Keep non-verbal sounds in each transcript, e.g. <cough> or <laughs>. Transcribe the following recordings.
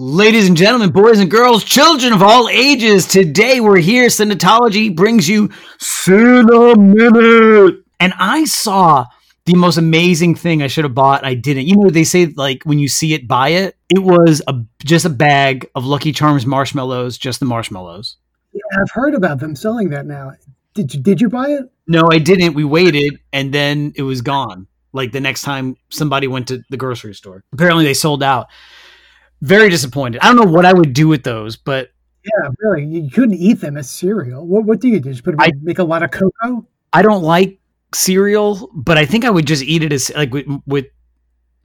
Ladies and gentlemen, boys and girls, children of all ages, today we're here. Cinematology brings you Cine Minute. And I saw the most amazing thing I should have bought. I didn't. You know, they say like when you see it, buy it. It was a just a bag of Lucky Charms marshmallows, just the marshmallows. Yeah, I've heard about them selling that now. Did you did you buy it? No, I didn't. We waited and then it was gone. Like the next time somebody went to the grocery store. Apparently they sold out. Very disappointed. I don't know what I would do with those, but Yeah, really. You couldn't eat them as cereal. What what do you do? Just put them I- make a lot of cocoa? I don't like cereal, but I think I would just eat it as like with with,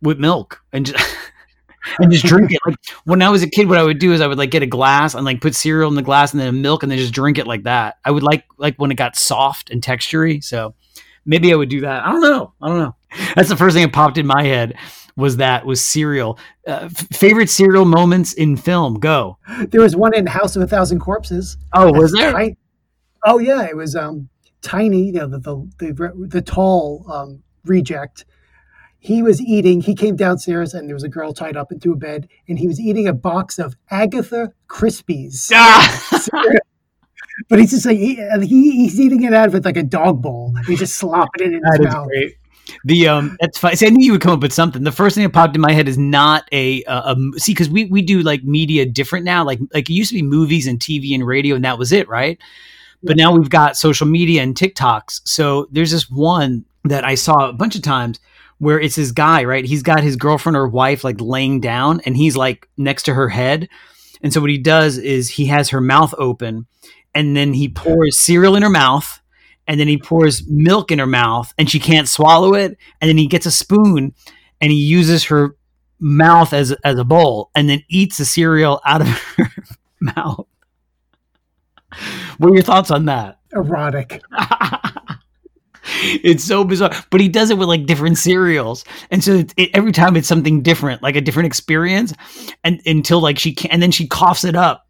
with milk and just <laughs> and just drink it. Like when I was a kid, what I would do is I would like get a glass and like put cereal in the glass and then milk and then just drink it like that. I would like like when it got soft and textury. So maybe I would do that. I don't know. I don't know. That's the first thing that popped in my head was that was cereal. Uh, f- favorite cereal moments in film? Go. There was one in House of a Thousand Corpses. Oh, was there? Ti- oh yeah, it was um tiny, you know, the the the, the tall um, reject. He was eating. He came downstairs, and there was a girl tied up into a bed, and he was eating a box of Agatha Krispies. <laughs> Ah! But he's just like he, he he's eating it out of it like a dog bowl. He's just slopping it in his That is mouth. great. The um, that's fine. See, I knew you would come up with something. The first thing that popped in my head is not a, uh, a see because we we do like media different now. Like like it used to be movies and TV and radio, and that was it, right? But now we've got social media and TikToks. So there's this one that I saw a bunch of times where it's this guy, right? He's got his girlfriend or wife like laying down, and he's like next to her head. And so what he does is he has her mouth open, and then he pours cereal in her mouth and then he pours milk in her mouth and she can't swallow it and then he gets a spoon and he uses her mouth as as a bowl and then eats the cereal out of <laughs> her mouth. What are your thoughts on that? Erotic. <laughs> it's so bizarre but he does it with like different cereals and so it, it, every time it's something different like a different experience and until like she can and then she coughs it up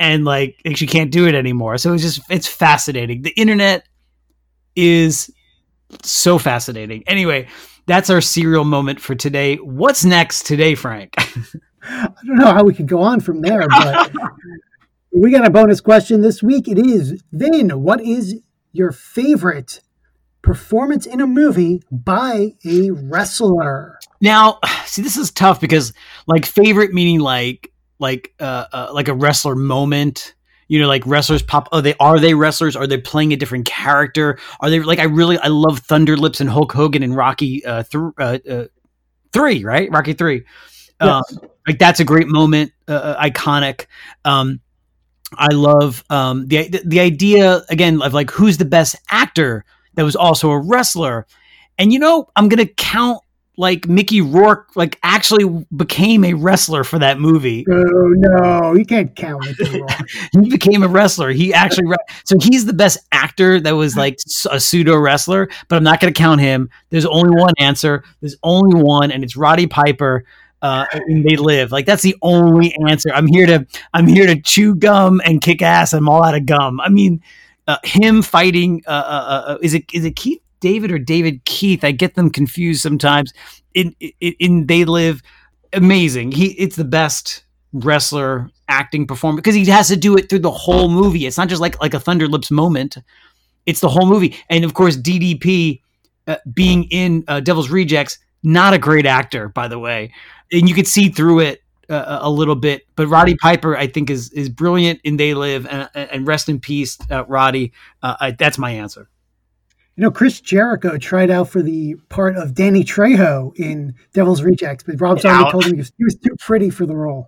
and like she can't do it anymore so it's just it's fascinating. The internet is so fascinating anyway that's our cereal moment for today what's next today frank <laughs> I don't know how we could go on from there, but we got a bonus question this week. It is Vin, what is your favorite performance in a movie by a wrestler? Now, see, this is tough because like favorite meaning like like uh, uh like a wrestler moment. You know, like wrestlers pop. Oh, they are they wrestlers? Are they playing a different character? Are they like I really I love Thunder Lips and Hulk Hogan and Rocky uh, th- uh, uh three right Rocky three. Um, like that's a great moment, uh, uh, iconic. Um, I love um, the, the the idea again of like who's the best actor that was also a wrestler, and you know I'm gonna count like Mickey Rourke like actually became a wrestler for that movie. Oh, no, you can't count. <laughs> He became a wrestler. He actually so he's the best actor that was like a pseudo wrestler, but I'm not gonna count him. There's only one answer. There's only one, and it's Roddy Piper. Uh, and they live like that's the only answer. I'm here to I'm here to chew gum and kick ass. I'm all out of gum. I mean, uh, him fighting. Uh, uh, uh, is it is it Keith David or David Keith? I get them confused sometimes. In in, in They Live, amazing. He it's the best wrestler acting performance because he has to do it through the whole movie. It's not just like like a Thunder Lips moment. It's the whole movie, and of course DDP uh, being in uh, Devil's Rejects, not a great actor, by the way, and you could see through it uh, a little bit. But Roddy Piper, I think, is is brilliant in They Live, and, and rest in peace, uh, Roddy. Uh, I, that's my answer. You know, Chris Jericho tried out for the part of Danny Trejo in Devil's Rejects, but Rob Zombie told him he was, he was too pretty for the role.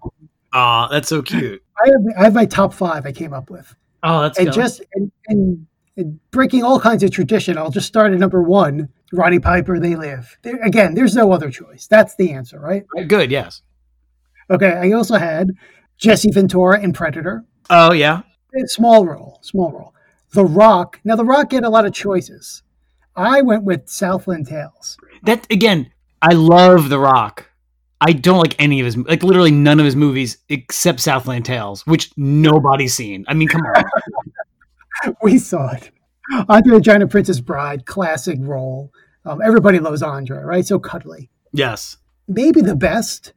Aw, that's so cute. I have, I have my top five I came up with. Oh, that's and good. just and, and, and breaking all kinds of tradition, I'll just start at number one. Roddy Piper, They Live. There, again, there's no other choice. That's the answer, right? Uh, good. Yes. Okay. I also had Jesse Ventura in Predator. Oh yeah. Small role, small role. The Rock. Now, The Rock had a lot of choices. I went with Southland Tales. That again, I love The Rock. I don't like any of his like literally none of his movies except Southland Tales, which nobody's seen. I mean, come on. <laughs> We saw it. Andre the Giant Princess Bride, classic role. Um, everybody loves Andre, right? So cuddly. yes. Maybe the best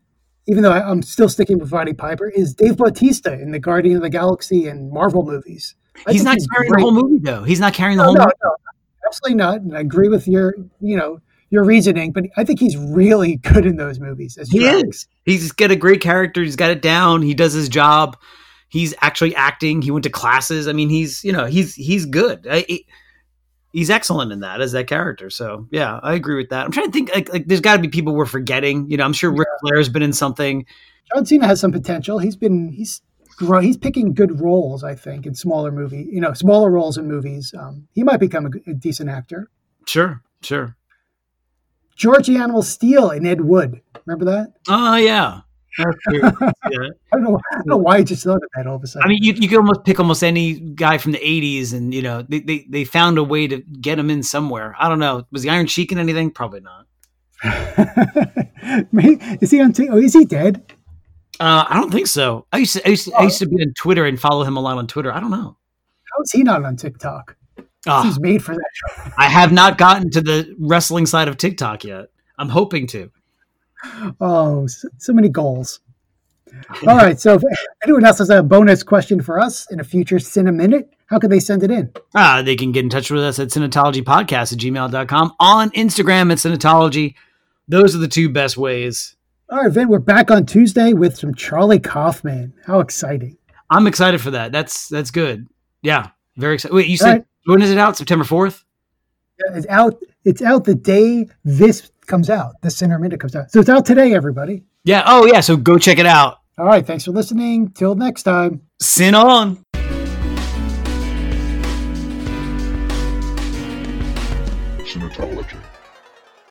even though I, am still sticking with Roddy Piper, is Dave Bautista in the Guardian of the Galaxy and Marvel movies. I he's not he's carrying great. the whole movie, though. He's not carrying the no, whole no, movie. No, absolutely not. And I agree with your, you know, your reasoning, but I think he's really good in those movies. he is. He's got a great character. He's got it down. He does his job. He's actually acting. He went to classes. I mean, he's you know he's he's good. I, he's excellent in that as that character. So yeah, I agree with that. I'm trying to think like, like there's got to be people we're forgetting. You know, I'm sure Ric yeah. Flair's been in something. John Cena has some potential. He's been he's he's picking good roles. I think in smaller movie, you know, smaller roles in movies. Um, he might become a, a decent actor. Sure, sure. George Animal Steele and Ed Wood. Remember that? Oh yeah. <laughs> yeah. I don't know. I don't know why I just thought of that all of a sudden. I mean, you, you could almost pick almost any guy from the '80s, and you know, they, they they found a way to get him in somewhere. I don't know. Was the Iron Sheik in anything? Probably not. <laughs> is he on? T- oh, is he dead? Uh, I don't think so. I used to I used to, oh. I used to be on Twitter and follow him a lot on Twitter. I don't know. How is he not on TikTok? Oh, He's made for that. I have not gotten to the wrestling side of TikTok yet. I'm hoping to. Oh, so, so many goals. All right. So, if anyone else has a bonus question for us in a future Cine Minute, how can they send it in? Uh, they can get in touch with us at Cinetologypodcast at gmail.com, on Instagram at Cinetology. Those are the two best ways. All right, Vin, we're back on Tuesday with some Charlie Kaufman. How exciting! I'm excited for that. That's that's good. Yeah, very excited. Wait, you said right. when is it out? September 4th? Yeah, it's out. It's out the day this comes out. The Cine Minute comes out. So it's out today, everybody. Yeah. Oh, yeah. So go check it out. All right. Thanks for listening. Till next time. Sin on. Cinetology.